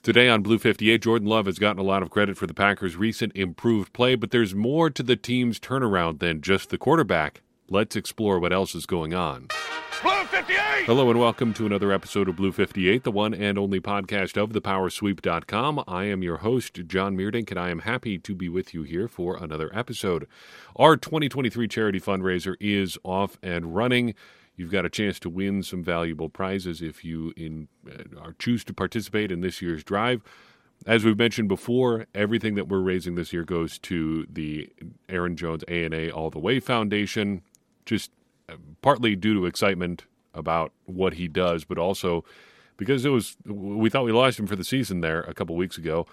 Today on Blue 58, Jordan Love has gotten a lot of credit for the Packers' recent improved play, but there's more to the team's turnaround than just the quarterback. Let's explore what else is going on. Blue 58! Hello and welcome to another episode of Blue 58, the one and only podcast of thepowersweep.com. I am your host, Jon Meerdink, and I am happy to be with you here for another episode. Our 2023 charity fundraiser is off and running. You've got a chance to win some valuable prizes if you in, uh, choose to participate in this year's drive. As we've mentioned before, everything that we're raising this year goes to the Aaron Jones A&A All the Way Foundation, just uh, partly due to excitement about what he does, but also because it was we thought we lost him for the season there a couple weeks ago.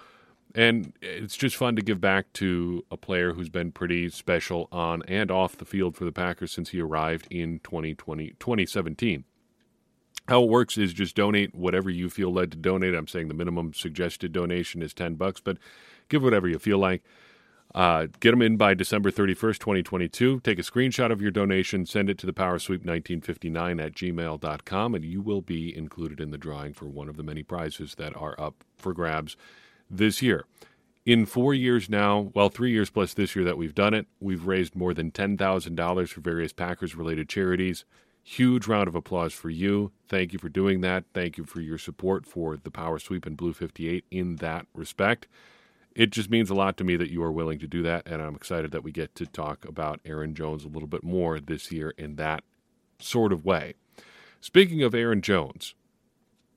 And it's just fun to give back to a player who's been pretty special on and off the field for the Packers since he arrived in 2020, 2017. How it works is just donate whatever you feel led to donate. I'm saying the minimum suggested donation is 10 bucks, but give whatever you feel like. Uh, get them in by December 31st, 2022. Take a screenshot of your donation, send it to the powersweep1959 at gmail.com, and you will be included in the drawing for one of the many prizes that are up for grabs this year. In four years now, well, three years plus this year that we've done it, we've raised more than $10,000 for various Packers related charities. Huge round of applause for you. Thank you for doing that. Thank you for your support for the Power Sweep and Blue 58 in that respect. It just means a lot to me that you are willing to do that, and I'm excited that we get to talk about Aaron Jones a little bit more this year in that sort of way. Speaking of Aaron Jones,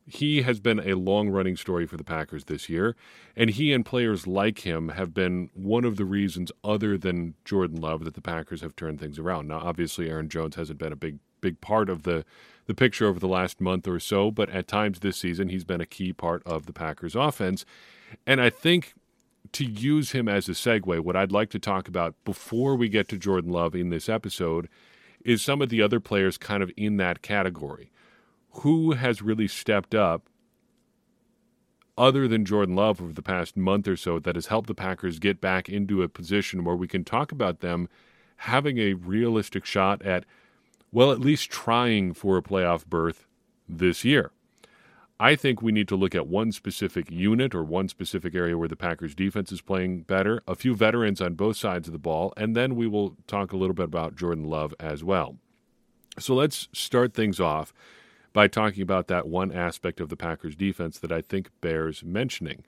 he has been a long running story for the Packers this year, and he and players like him have been one of the reasons, other than Jordan Love, that the Packers have turned things around. Now, obviously, Aaron Jones hasn't been a big big part of the the picture over the last month or so, but at times this season he's been a key part of the Packers offense. And I think to use him as a segue, what I'd like to talk about before we get to Jordan Love in this episode is some of the other players kind of in that category who has really stepped up other than Jordan Love over the past month or so that has helped the Packers get back into a position where we can talk about them having a realistic shot at, well, at least trying for a playoff berth this year. I think we need to look at one specific unit or one specific area where the Packers defense is playing better, a few veterans on both sides of the ball, and then we will talk a little bit about Jordan Love as well. So let's start things off by talking about that one aspect of the Packers defense that I think bears mentioning.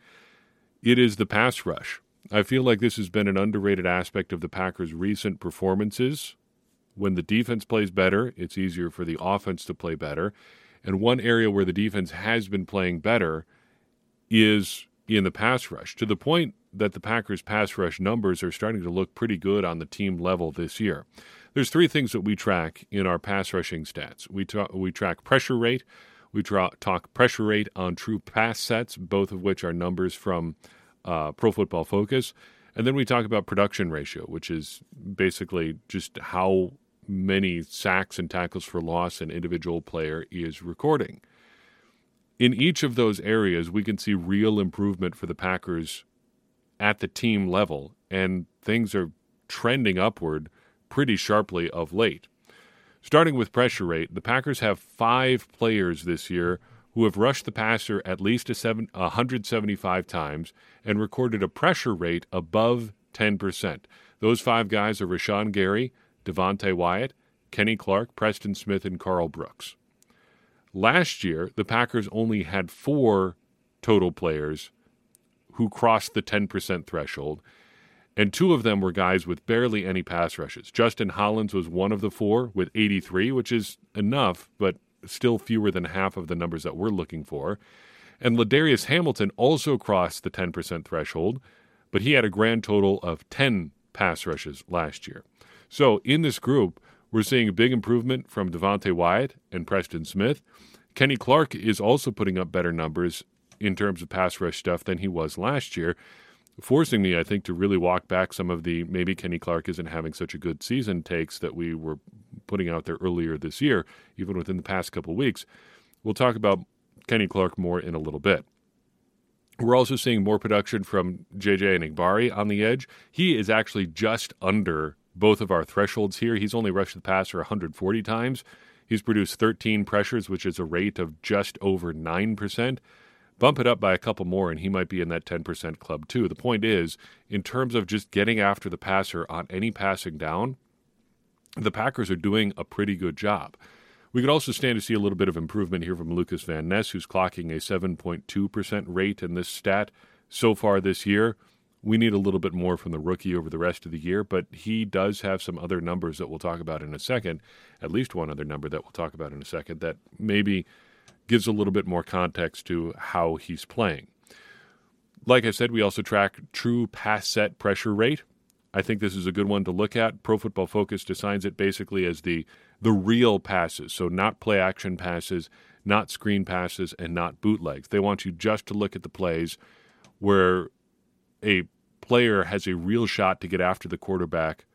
It is the pass rush. I feel like this has been an underrated aspect of the Packers' recent performances. When the defense plays better, it's easier for the offense to play better. And one area where the defense has been playing better is in the pass rush, to the point that the Packers' pass rush numbers are starting to look pretty good on the team level this year there's three things that we track in our pass rushing stats. We tra- we track pressure rate, we tra- talk pressure rate on true pass sets, both of which are numbers from uh, Pro Football Focus, and then we talk about production ratio, which is basically just how many sacks and tackles for loss an individual player is recording. In each of those areas, we can see real improvement for the Packers at the team level, and things are trending upward pretty sharply of late. Starting with pressure rate, the Packers have five players this year who have rushed the passer at least a seven, 175 times and recorded a pressure rate above 10%. Those five guys are Rashan Gary, Devonte Wyatt, Kenny Clark, Preston Smith, and Karl Brooks. Last year, the Packers only had four total players who crossed the 10% threshold, and two of them were guys with barely any pass rushes. Justin Hollins was one of the four with 83, which is enough, but still fewer than half of the numbers that we're looking for. And Ladarius Hamilton also crossed the 10% threshold, but he had a grand total of 10 pass rushes last year. So in this group, we're seeing a big improvement from Devonte Wyatt and Preston Smith. Kenny Clark is also putting up better numbers in terms of pass rush stuff than he was last year forcing me, I think, to really walk back some of the maybe Kenny Clark isn't having such a good season takes that we were putting out there earlier this year, even within the past couple weeks. We'll talk about Kenny Clark more in a little bit. We're also seeing more production from JJ Enagbare on the edge. He is actually just under both of our thresholds here. He's only rushed the passer 140 times. He's produced 13 pressures, which is a rate of just over 9%. Bump it up by a couple more, and he might be in that 10% club too. The point is, in terms of just getting after the passer on any passing down, the Packers are doing a pretty good job. We could also stand to see a little bit of improvement here from Lucas Van Ness, who's clocking a 7.2% rate in this stat so far this year. We need a little bit more from the rookie over the rest of the year, but he does have some other numbers that we'll talk about in a second, at least one other number that we'll talk about in a second, that maybe gives a little bit more context to how he's playing. Like I said, we also track true pass set pressure rate. I think this is a good one to look at. Pro Football Focus defines it basically as the the real passes, so not play action passes, not screen passes, and not bootlegs. They want you just to look at the plays where a player has a real shot to get after the quarterback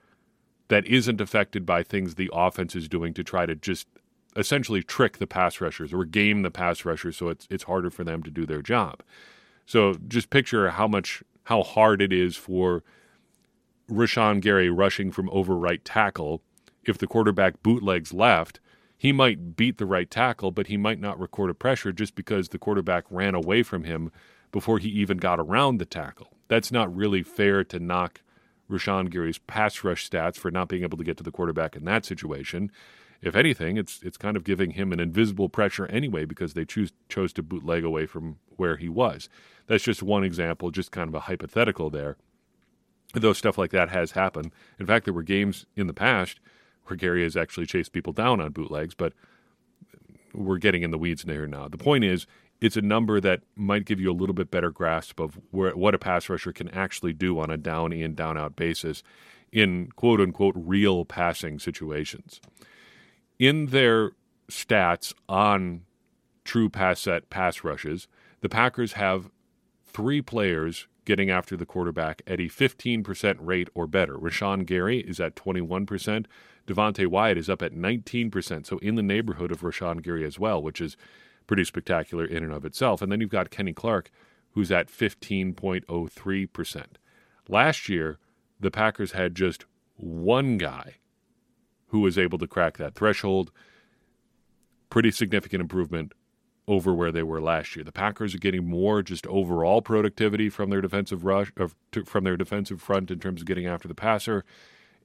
that isn't affected by things the offense is doing to try to just essentially trick the pass rushers or game the pass rushers so it's it's harder for them to do their job. So just picture how much how hard it is for Rashan Gary rushing from over right tackle if the quarterback bootlegs left, he might beat the right tackle, but he might not record a pressure just because the quarterback ran away from him before he even got around the tackle. That's not really fair to knock Rashan Gary's pass rush stats for not being able to get to the quarterback in that situation. If anything, it's it's kind of giving him an invisible pressure anyway because they choose chose to bootleg away from where he was. That's just one example, just kind of a hypothetical there. Though stuff like that has happened. In fact, there were games in the past where Gary has actually chased people down on bootlegs, but we're getting in the weeds there now. The point is, it's a number that might give you a little bit better grasp of where, what a pass rusher can actually do on a down in, down out basis in quote unquote real passing situations. In their stats on true pass set pass rushes, the Packers have three players getting after the quarterback at a 15% rate or better. Rashan Gary is at 21%. Devonte Wyatt is up at 19%, so in the neighborhood of Rashan Gary as well, which is pretty spectacular in and of itself. And then you've got Kenny Clark, who's at 15.03%. Last year, the Packers had just one guy who was able to crack that threshold. Pretty significant improvement over where they were last year. The Packers are getting more just overall productivity from their defensive rush to, from their defensive front in terms of getting after the passer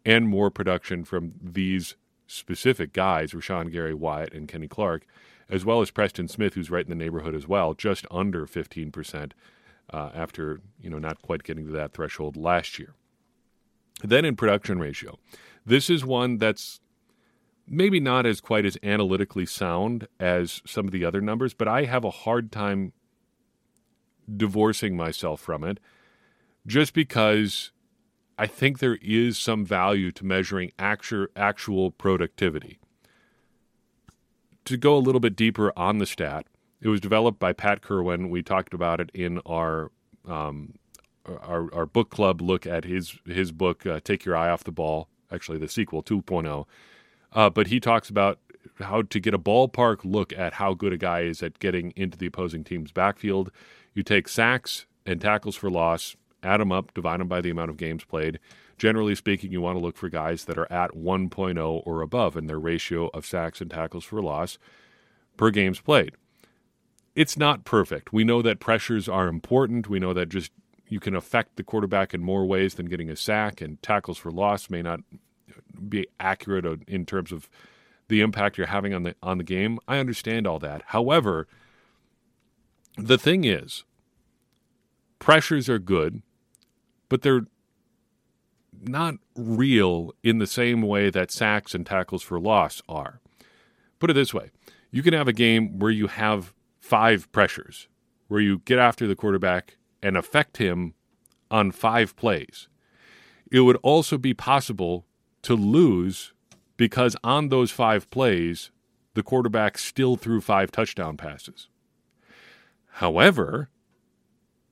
and more production from these specific guys, Rashan Gary Wyatt and Kenny Clark, as well as Preston Smith, who's right in the neighborhood as well, just under 15% uh, after you know not quite getting to that threshold last year. Then in production ratio, this is one that's maybe not as quite as analytically sound as some of the other numbers, but I have a hard time divorcing myself from it just because I think there is some value to measuring actual, actual productivity. To go a little bit deeper on the stat, it was developed by Pat Kirwan. We talked about it in our um, our, our book club look at his his book uh, "Take Your Eye Off the Ball." Actually, the sequel 2.0. Uh, but he talks about how to get a ballpark look at how good a guy is at getting into the opposing team's backfield. You take sacks and tackles for loss add them up, divide them by the amount of games played. Generally speaking, you want to look for guys that are at 1.0 or above in their ratio of sacks and tackles for loss per games played. It's not perfect. We know that pressures are important. We know that just you can affect the quarterback in more ways than getting a sack, and tackles for loss may not be accurate uh, in terms of the impact you're having on the on the game. I understand all that. However, the thing is, pressures are good but they're not real in the same way that sacks and tackles for loss are. Put it this way you can have a game where you have five pressures, where you get after the quarterback and affect him on five plays. It would also be possible to lose because on those five plays, the quarterback still threw five touchdown passes. However,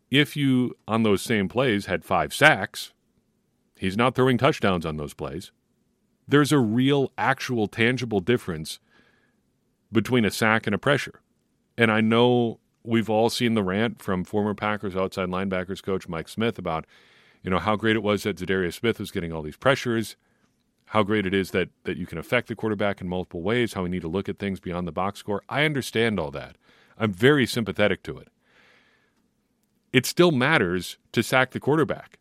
if you, on those same plays, had five sacks, he's not throwing touchdowns on those plays. There's a real, actual, tangible difference between a sack and a pressure. And I know we've all seen the rant from former Packers outside linebackers coach Mike Smith about, you know, how great it was that Za'Darius Smith was getting all these pressures, how great it is that that you can affect the quarterback in multiple ways, how we need to look at things beyond the box score. I understand all that. I'm very sympathetic to it. it still matters to sack the quarterback.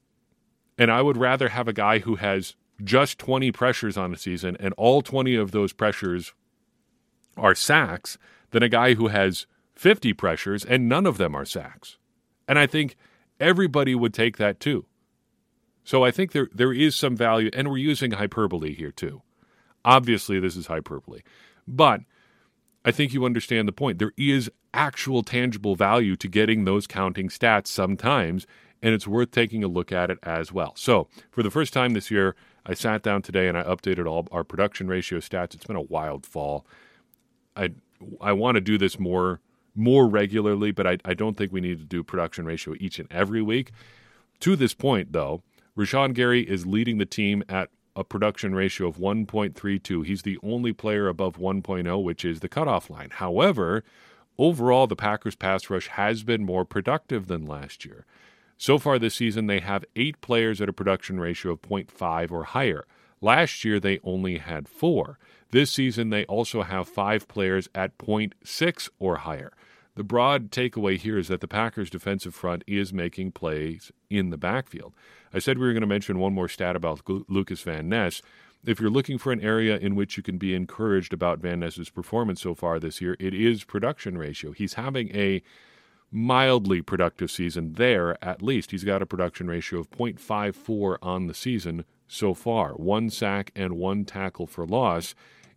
And I would rather have a guy who has just 20 pressures on a season and all 20 of those pressures are sacks than a guy who has 50 pressures and none of them are sacks. And I think everybody would take that too. So I think there there is some value and we're using hyperbole here too. Obviously this is hyperbole. But I think you understand the point. There is actual tangible value to getting those counting stats sometimes and it's worth taking a look at it as well. So, for the first time this year, I sat down today and I updated all our production ratio stats. It's been a wild fall. I I want to do this more more regularly, but I, I don't think we need to do production ratio each and every week. To this point, though, Rashan Gary is leading the team at a production ratio of 1.32. He's the only player above 1.0, which is the cutoff line. However, overall, the Packers pass rush has been more productive than last year. So far this season, they have eight players at a production ratio of 0.5 or higher. Last year, they only had four. This season, they also have five players at 0.6 or higher. The broad takeaway here is that the Packers' defensive front is making plays in the backfield. I said we were going to mention one more stat about Lucas Van Ness. If you're looking for an area in which you can be encouraged about Van Ness's performance so far this year, it is production ratio. He's having a mildly productive season there, at least. He's got a production ratio of 0.54 on the season so far, one sack and one tackle for loss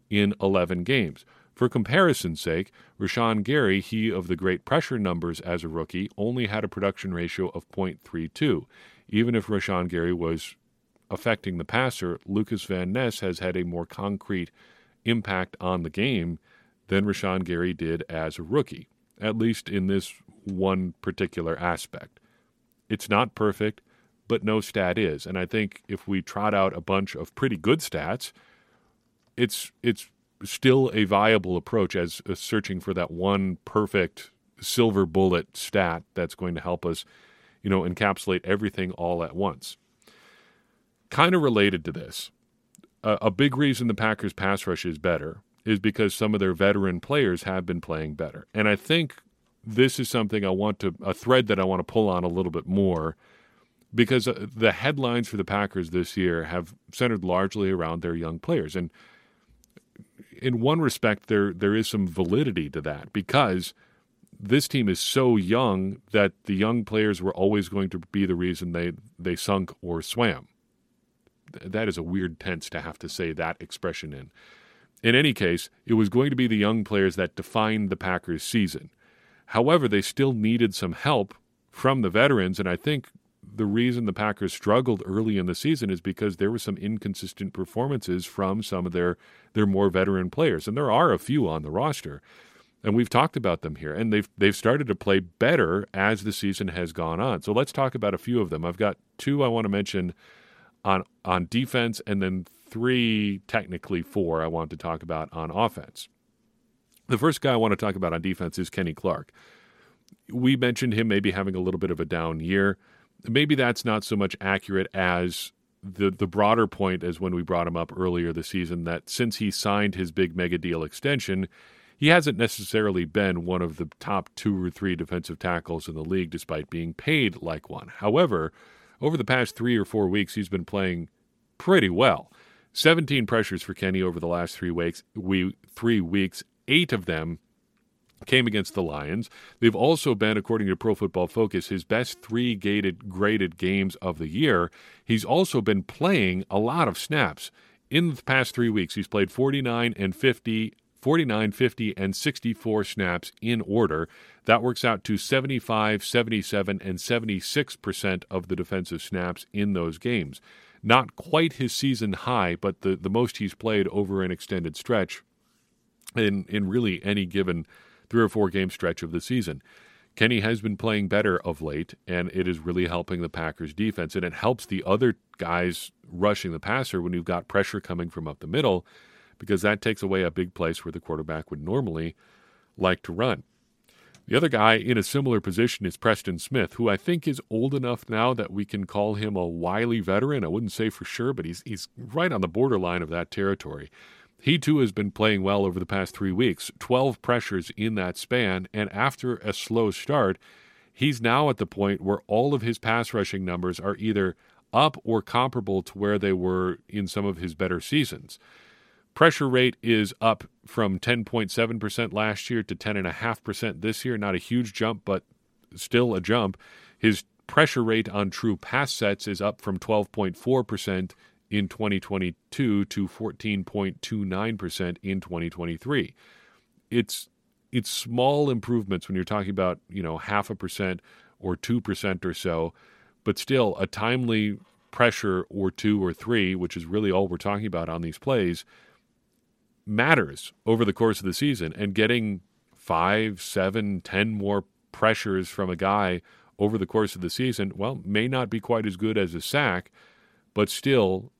in 11 games. For comparison's sake, Rashan Gary, he of the great pressure numbers as a rookie, only had a production ratio of 0.32. Even if Rashan Gary was affecting the passer, Lucas Van Ness has had a more concrete impact on the game than Rashan Gary did as a rookie, at least in this one particular aspect. It's not perfect, but no stat is. And I think if we trot out a bunch of pretty good stats, it's it's still a viable approach as, as searching for that one perfect silver bullet stat that's going to help us, you know, encapsulate everything all at once. Kind of related to this, a, a big reason the Packers pass rush is better is because some of their veteran players have been playing better. And I think this is something I want to a thread that I want to pull on a little bit more because uh, the headlines for the Packers this year have centered largely around their young players and in one respect there there is some validity to that because this team is so young that the young players were always going to be the reason they they sunk or swam. That is a weird tense to have to say that expression in. In any case it was going to be the young players that defined the Packers season. However, they still needed some help from the veterans, and I think the reason the Packers struggled early in the season is because there were some inconsistent performances from some of their their more veteran players, and there are a few on the roster, and we've talked about them here, and they've they've started to play better as the season has gone on. So let's talk about a few of them. I've got two I want to mention on on defense, and then three, technically four, I want to talk about on offense. The first guy I want to talk about on defense is Kenny Clark. We mentioned him maybe having a little bit of a down year. Maybe that's not so much accurate as the the broader point as when we brought him up earlier this season that since he signed his big mega deal extension, he hasn't necessarily been one of the top two or three defensive tackles in the league despite being paid like one. However, over the past three or four weeks, he's been playing pretty well. 17 pressures for Kenny over the last three weeks, we, three weeks, Eight of them came against the Lions. They've also been, according to Pro Football Focus, his best three gated, graded games of the year. He's also been playing a lot of snaps. In the past three weeks, he's played 49 and 50, 49, 50, and 64 snaps in order. That works out to 75, 77, and 76% of the defensive snaps in those games. Not quite his season high, but the, the most he's played over an extended stretch in in really any given three or four game stretch of the season. Kenny has been playing better of late, and it is really helping the Packers defense, and it helps the other guys rushing the passer when you've got pressure coming from up the middle, because that takes away a big place where the quarterback would normally like to run. The other guy in a similar position is Preston Smith, who I think is old enough now that we can call him a wily veteran. I wouldn't say for sure, but he's he's right on the borderline of that territory. He too has been playing well over the past three weeks, 12 pressures in that span, and after a slow start, he's now at the point where all of his pass rushing numbers are either up or comparable to where they were in some of his better seasons. Pressure rate is up from 10.7% last year to 10.5% this year. Not a huge jump, but still a jump. His pressure rate on true pass sets is up from 12.4% in 2022 to 14.29% in 2023. It's it's small improvements when you're talking about, you know, half a percent or 2% or so, but still a timely pressure or two or three, which is really all we're talking about on these plays, matters over the course of the season. And getting five, seven, ten more pressures from a guy over the course of the season, well, may not be quite as good as a sack, but still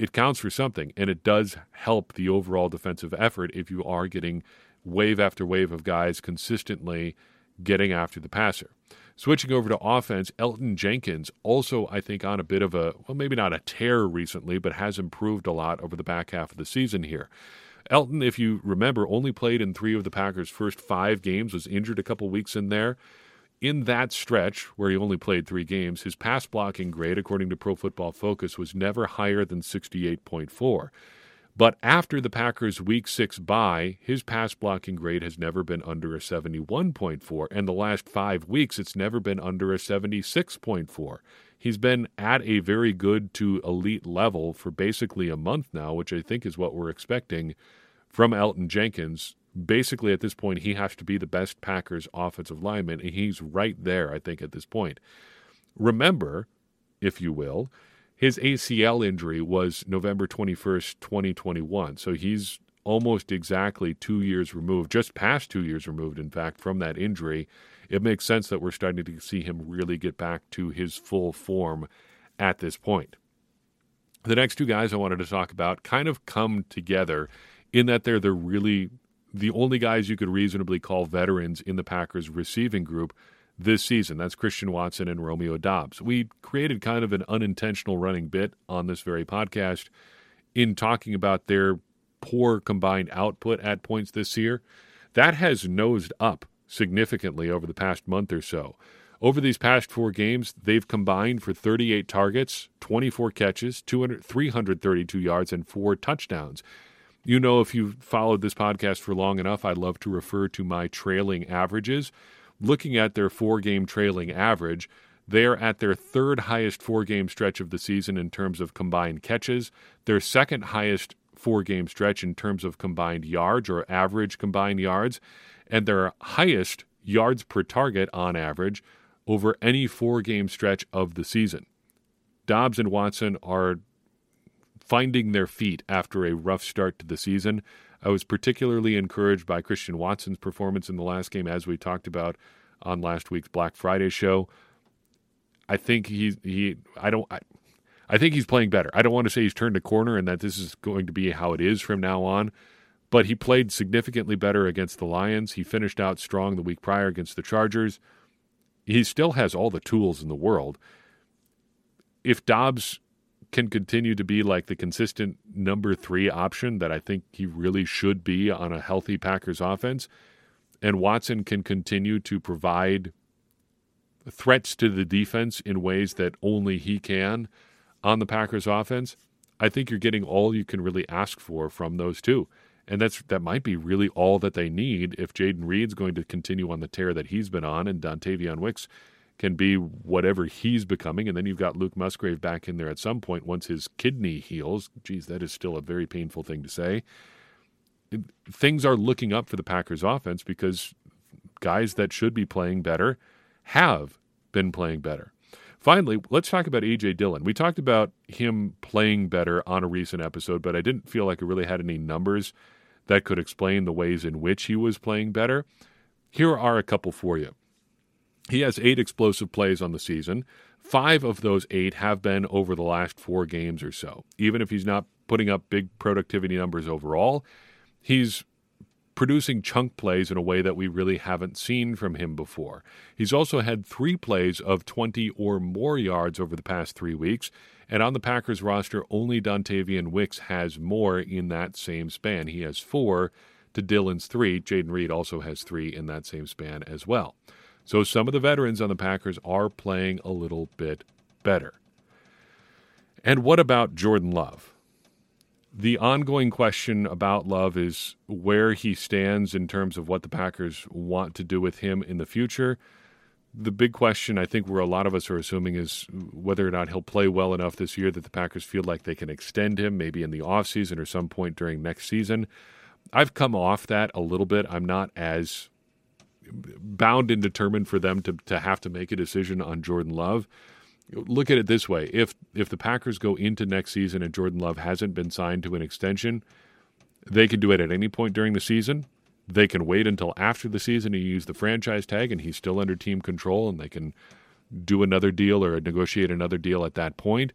it counts for something. And it does help the overall defensive effort if you are getting wave after wave of guys consistently getting after the passer. Switching over to offense, Elgton Jenkins also, I think, on a bit of a, well, maybe not a tear recently, but has improved a lot over the back half of the season here. Elgton, if you remember, only played in three of the Packers' first five games, was injured a couple weeks in there. In that stretch, where he only played three games, his pass blocking grade, according to Pro Football Focus, was never higher than 68.4. But after the Packers' week six bye, his pass blocking grade has never been under a 71.4. And the last five weeks, it's never been under a 76.4. He's been at a very good to elite level for basically a month now, which I think is what we're expecting from Elgton Jenkins. Basically, at this point, he has to be the best Packers offensive lineman, and he's right there, I think, at this point. Remember, if you will, his ACL injury was November 21st, 2021. So he's almost exactly two years removed, just past two years removed, in fact, from that injury. It makes sense that we're starting to see him really get back to his full form at this point. The next two guys I wanted to talk about kind of come together in that they're the really the only guys you could reasonably call veterans in the Packers receiving group this season. That's Christian Watson and Romeo Doubs. We created kind of an unintentional running bit on this very podcast in talking about their poor combined output at points this year. That has nosed up significantly over the past month or so. Over these past four games, they've combined for 38 targets, 24 catches, 200, 332 yards, and four touchdowns. You know, if you've followed this podcast for long enough, I love to refer to my trailing averages looking at their four game trailing average, they are at their third highest four game stretch of the season in terms of combined catches, their second highest four game stretch in terms of combined yards or average combined yards, and their highest yards per target on average over any four game stretch of the season. Doubs and Watson are finding their feet after a rough start to the season. I was particularly encouraged by Christian Watson's performance in the last game, as we talked about on last week's Black Friday show. I think he's he. I don't. I, I think he's playing better. I don't want to say he's turned a corner and that this is going to be how it is from now on, but he played significantly better against the Lions. He finished out strong the week prior against the Chargers. He still has all the tools in the world. If Doubs can continue to be like the consistent number three option that I think he really should be on a healthy Packers offense. And Watson can continue to provide threats to the defense in ways that only he can on the Packers offense. I think you're getting all you can really ask for from those two. And that's that might be really all that they need if Jayden Reed's going to continue on the tear that he's been on and Dontayvion Wicks can be whatever he's becoming. And then you've got Luke Musgrave back in there at some point once his kidney heals. Geez, that is still a very painful thing to say. Things are looking up for the Packers offense because guys that should be playing better have been playing better. Finally, let's talk about AJ Dillon. We talked about him playing better on a recent episode, but I didn't feel like I really had any numbers that could explain the ways in which he was playing better. Here are a couple for you. He has eight explosive plays on the season. Five of those eight have been over the last four games or so. Even if he's not putting up big productivity numbers overall, he's producing chunk plays in a way that we really haven't seen from him before. He's also had three plays of 20 or more yards over the past three weeks, and on the Packers roster, only Dontayvion Wicks has more in that same span. He has four to Dillon's three. Jayden Reed also has three in that same span as well. So some of the veterans on the Packers are playing a little bit better. And what about Jordan Love? The ongoing question about Love is where he stands in terms of what the Packers want to do with him in the future. The big question, I think, where a lot of us are assuming is whether or not he'll play well enough this year that the Packers feel like they can extend him, maybe in the offseason or some point during next season. I've come off that a little bit. I'm not as bound and determined for them to, to have to make a decision on Jordan Love look at it this way: if if the Packers go into next season and Jordan Love hasn't been signed to an extension, they can do it at any point during the season. They can wait until after the season and use the franchise tag, and he's still under team control, and they can do another deal or negotiate another deal at that point.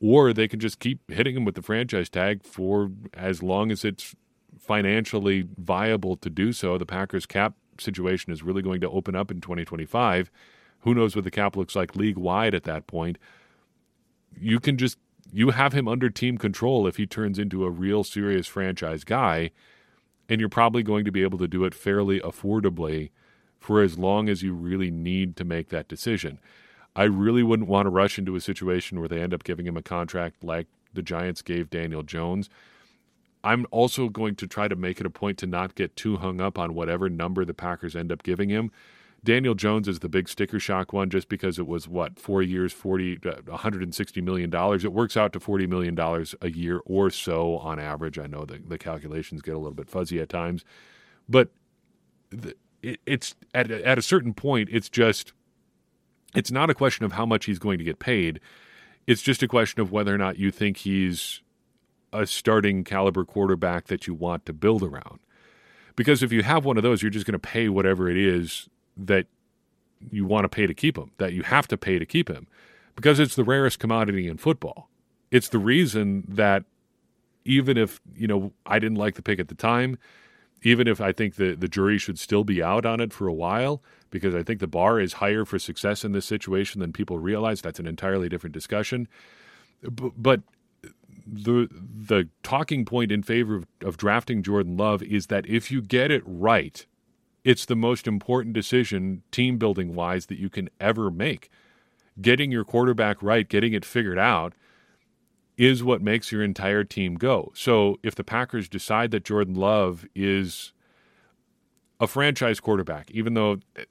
Or they can just keep hitting him with the franchise tag for as long as it's financially viable to do so. The Packers cap situation is really going to open up in 2025 who knows what the cap looks like league wide at that point? You can just you have him under team control if he turns into a real serious franchise guy, and you're probably going to be able to do it fairly affordably for as long as you really need to make that decision. I really wouldn't want to rush into a situation where they end up giving him a contract like the Giants gave Daniel Jones. I'm also going to try to make it a point to not get too hung up on whatever number the Packers end up giving him Daniel Jones is the big sticker shock one just because it was what, four years, 40, uh, $160 million. It works out to $40 million a year or so on average. I know the, the calculations get a little bit fuzzy at times, but the, it, it's at, at a certain point, it's just, it's not a question of how much he's going to get paid. It's just a question of whether or not you think he's a starting caliber quarterback that you want to build around. Because if you have one of those, you're just going to pay whatever it is that you want to pay to keep him, that you have to pay to keep him, because it's the rarest commodity in football. It's the reason that even if, you know, I didn't like the pick at the time, even if I think the, the jury should still be out on it for a while, because I think the bar is higher for success in this situation than people realize. That's an entirely different discussion. But the the talking point in favor of, of drafting Jordan Love is that if you get it right – it's the most important decision, team building wise, that you can ever make. Getting your quarterback right, getting it figured out, is what makes your entire team go. So if the Packers decide that Jordan Love is a franchise quarterback, even though eh,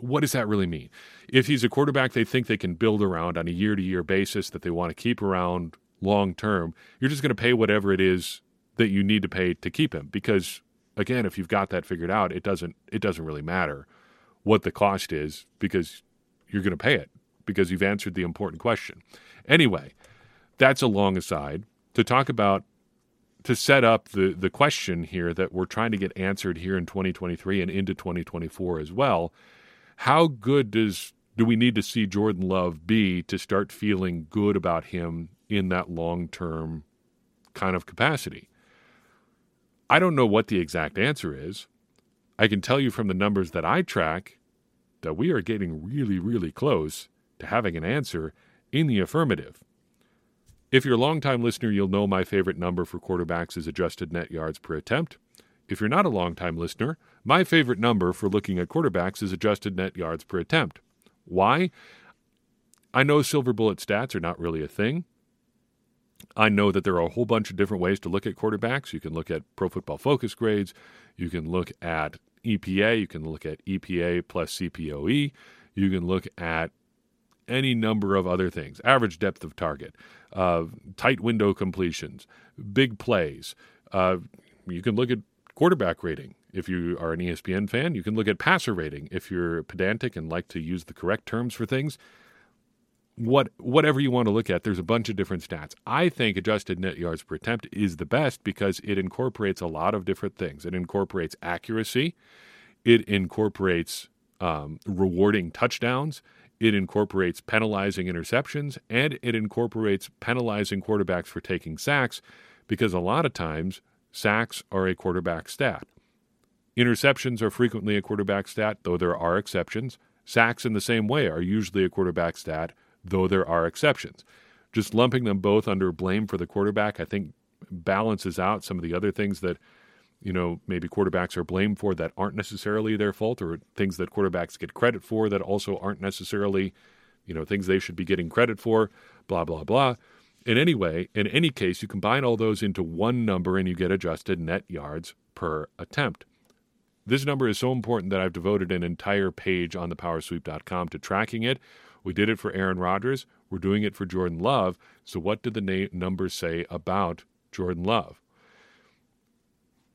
what does that really mean? If he's a quarterback they think they can build around on a year to year basis that they want to keep around long term, you're just going to pay whatever it is that you need to pay to keep him because again, if you've got that figured out, it doesn't it doesn't really matter what the cost is because you're going to pay it because you've answered the important question. Anyway, that's a long aside to talk about to set up the the question here that we're trying to get answered here in 2023 and into 2024 as well. How good does do we need to see Jordan Love be to start feeling good about him in that long-term kind of capacity? I don't know what the exact answer is. I can tell you from the numbers that I track that we are getting really, really close to having an answer in the affirmative. If you're a longtime listener, you'll know my favorite number for quarterbacks is adjusted net yards per attempt. If you're not a longtime listener, my favorite number for looking at quarterbacks is adjusted net yards per attempt. Why? I know silver bullet stats are not really a thing. I know that there are a whole bunch of different ways to look at quarterbacks. You can look at Pro Football Focus grades. You can look at EPA. You can look at EPA plus CPOE. You can look at any number of other things average depth of target, uh, tight window completions, big plays. Uh, you can look at quarterback rating. If you are an ESPN fan, you can look at passer rating. If you're pedantic and like to use the correct terms for things, what whatever you want to look at, there's a bunch of different stats. I think adjusted net yards per attempt is the best because it incorporates a lot of different things. It incorporates accuracy, it incorporates um, rewarding touchdowns, it incorporates penalizing interceptions, and it incorporates penalizing quarterbacks for taking sacks because a lot of times sacks are a quarterback stat. Interceptions are frequently a quarterback stat, though there are exceptions. Sacks, in the same way, are usually a quarterback stat though there are exceptions. Just lumping them both under blame for the quarterback, I think, balances out some of the other things that you know, maybe quarterbacks are blamed for that aren't necessarily their fault, or things that quarterbacks get credit for that also aren't necessarily, you know, things they should be getting credit for, blah, blah, blah. In any way, in any case, you combine all those into one number and you get adjusted net yards per attempt. This number is so important that I've devoted an entire page on thepowersweep.com to tracking it. We did it for Aaron Rodgers. We're doing it for Jordan Love. So, what did the na- numbers say about Jordan Love?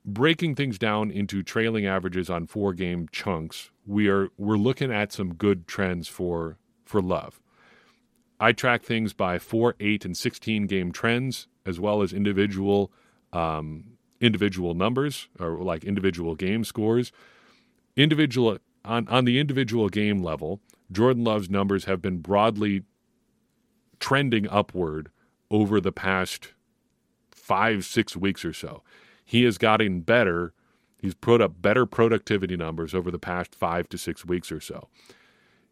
breaking things down into trailing averages on four game chunks, we are we're looking at some good trends for for Love. I track things by four, eight, and sixteen game trends, as well as individual um, individual numbers or like individual game scores. Individual on on the individual game level, Jordan Love's numbers have been broadly trending upward over the past five, six weeks or so he has gotten better. He's put up better productivity numbers over the past five to six weeks or so.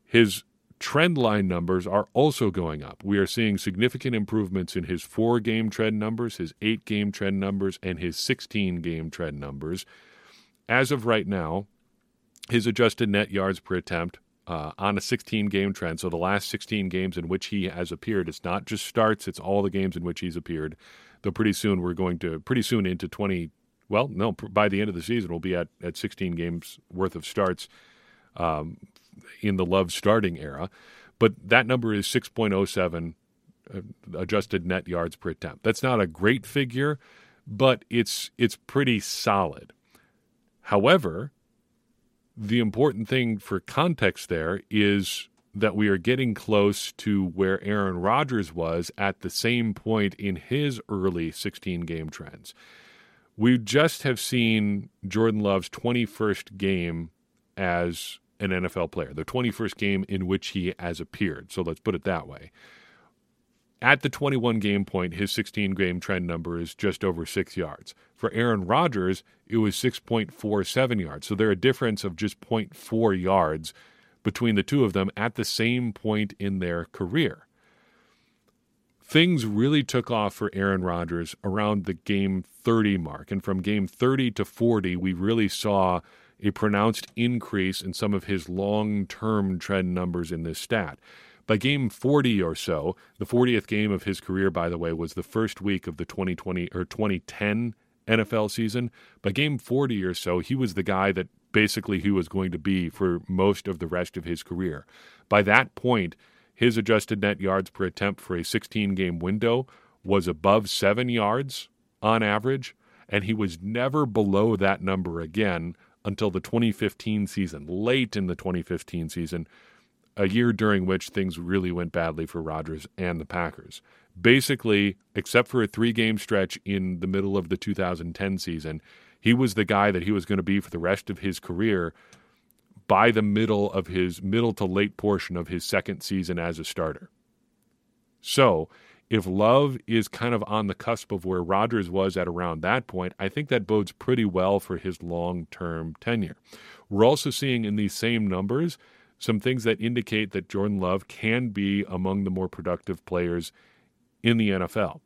His trend line numbers are also going up. We are seeing significant improvements in his four game trend numbers, his eight game trend numbers, and his 16 game trend numbers. As of right now, his adjusted net yards per attempt uh, on a 16 game trend. So the last 16 games in which he has appeared, it's not just starts, it's all the games in which he's appeared. Though pretty soon we're going to pretty soon into 20 well no by the end of the season we'll be at, at 16 games worth of starts um, in the love starting era. But that number is 6.07 uh, adjusted net yards per attempt. That's not a great figure but it's it's pretty solid. However the important thing for context there is that we are getting close to where Aaron Rodgers was at the same point in his early 16 game trends. We just have seen Jordan Love's 21st game as an NFL player, the 21st game in which he has appeared. So let's put it that way. At the 21 game point, his 16 game trend number is just over six yards. For Aaron Rodgers, it was 6.47 yards. So they're a difference of just 0.4 yards between the two of them at the same point in their career. Things really took off for Aaron Rodgers around the game 30 mark. And from game 30 to 40, we really saw a pronounced increase in some of his long term trend numbers in this stat. By game 40 or so, the 40th game of his career, by the way, was the first week of the 2020 or 2010 NFL season. By game 40 or so, he was the guy that basically he was going to be for most of the rest of his career. By that point, his adjusted net yards per attempt for a 16 game window was above seven yards on average, and he was never below that number again until the 2015 season, late in the 2015 season, a year during which things really went badly for Rodgers and the Packers. Basically, except for a three game stretch in the middle of the 2010 season, he was the guy that he was going to be for the rest of his career by the middle of his middle to late portion of his second season as a starter. So, if Love is kind of on the cusp of where Rodgers was at around that point, I think that bodes pretty well for his long term tenure. We're also seeing in these same numbers some things that indicate that Jordan Love can be among the more productive players in the NFL.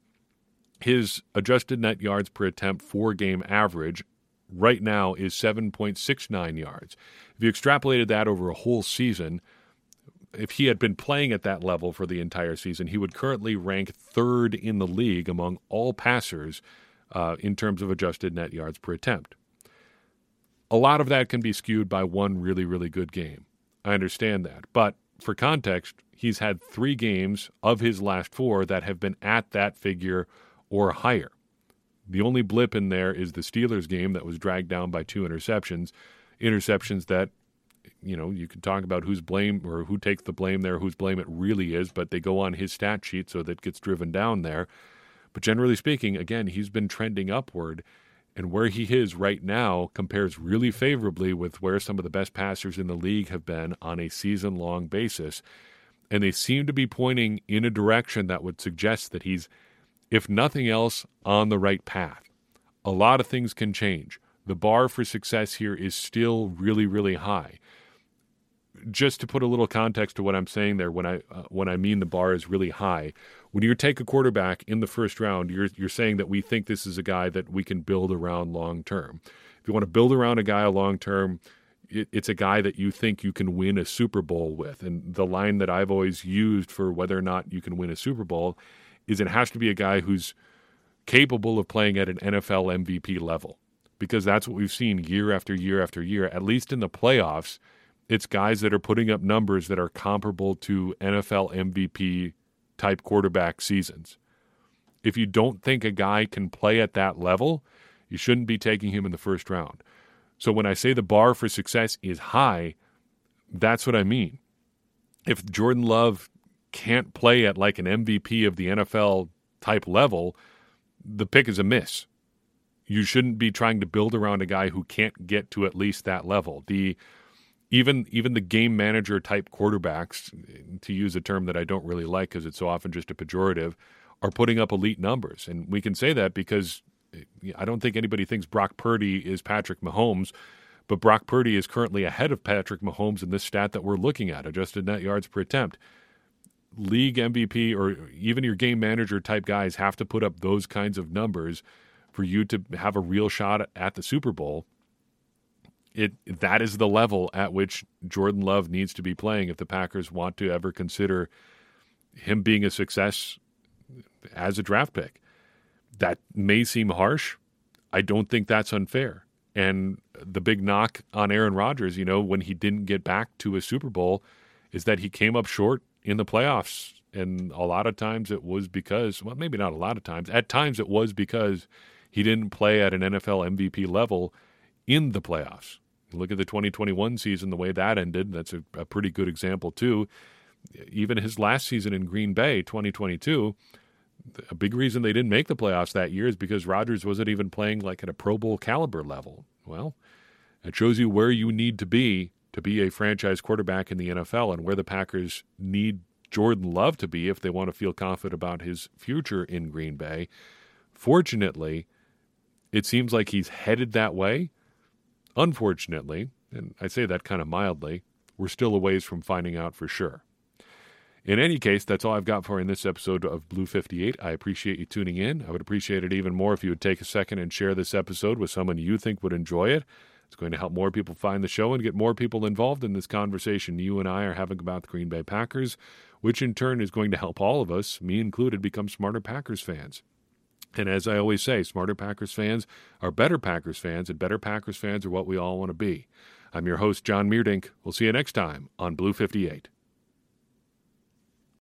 His adjusted net yards per attempt four game average right now is 7.69 yards. If you extrapolated that over a whole season, if he had been playing at that level for the entire season, he would currently rank third in the league among all passers uh, in terms of adjusted net yards per attempt. A lot of that can be skewed by one really, really good game. I understand that. But for context, he's had three games of his last four that have been at that figure or higher. The only blip in there is the Steelers game that was dragged down by two interceptions. Interceptions that, you know, you can talk about who's blame or who takes the blame there, whose blame it really is, but they go on his stat sheet so that gets driven down there. But generally speaking, again, he's been trending upward. And where he is right now compares really favorably with where some of the best passers in the league have been on a season long basis. And they seem to be pointing in a direction that would suggest that he's if nothing else, on the right path. A lot of things can change. The bar for success here is still really, really high. Just to put a little context to what I'm saying there, when I uh, when I mean the bar is really high, when you take a quarterback in the first round, you're you're saying that we think this is a guy that we can build around long term. If you want to build around a guy long term, it, it's a guy that you think you can win a Super Bowl with. And the line that I've always used for whether or not you can win a Super Bowl is it has to be a guy who's capable of playing at an NFL MVP level because that's what we've seen year after year after year, at least in the playoffs. It's guys that are putting up numbers that are comparable to NFL MVP type quarterback seasons. If you don't think a guy can play at that level, you shouldn't be taking him in the first round. So when I say the bar for success is high, that's what I mean. If Jordan Love can't play at like an MVP of the NFL type level, the pick is a miss. You shouldn't be trying to build around a guy who can't get to at least that level. The even even the game manager type quarterbacks, to use a term that I don't really like because it's so often just a pejorative, are putting up elite numbers, and we can say that because eh, I don't think anybody thinks Brock Purdy is Patrick Mahomes, but Brock Purdy is currently ahead of Patrick Mahomes in this stat that we're looking at, adjusted net yards per attempt. League MVP or even your game manager type guys have to put up those kinds of numbers for you to have a real shot at the Super Bowl. It that is the level at which Jordan Love needs to be playing if the Packers want to ever consider him being a success as a draft pick that may seem harsh. I don't think that's unfair. And the big knock on Aaron Rodgers, you know, when he didn't get back to a Super Bowl, is that he came up short in the playoffs. And a lot of times it was because, well, maybe not a lot of times, at times it was because he didn't play at an NFL MVP level in the playoffs. Look at the 2021 season, the way that ended. That's a, a pretty good example, too. Even his last season in Green Bay, 2022, a big reason they didn't make the playoffs that year is because Rodgers wasn't even playing like at a Pro Bowl caliber level. Well, it shows you where you need to be to be a franchise quarterback in the NFL and where the Packers need Jordan Love to be if they want to feel confident about his future in Green Bay. Fortunately, it seems like he's headed that way. Unfortunately, and I say that kind of mildly, we're still a ways from finding out for sure. In any case, that's all I've got for you in this episode of Blue 58. I appreciate you tuning in. I would appreciate it even more if you would take a second and share this episode with someone you think would enjoy it. It's going to help more people find the show and get more people involved in this conversation you and I are having about the Green Bay Packers, which in turn is going to help all of us, me included, become smarter Packers fans. And as I always say, smarter Packers fans are better Packers fans, and better Packers fans are what we all want to be. I'm your host, Jon Meerdink. We'll see you next time on Blue 58.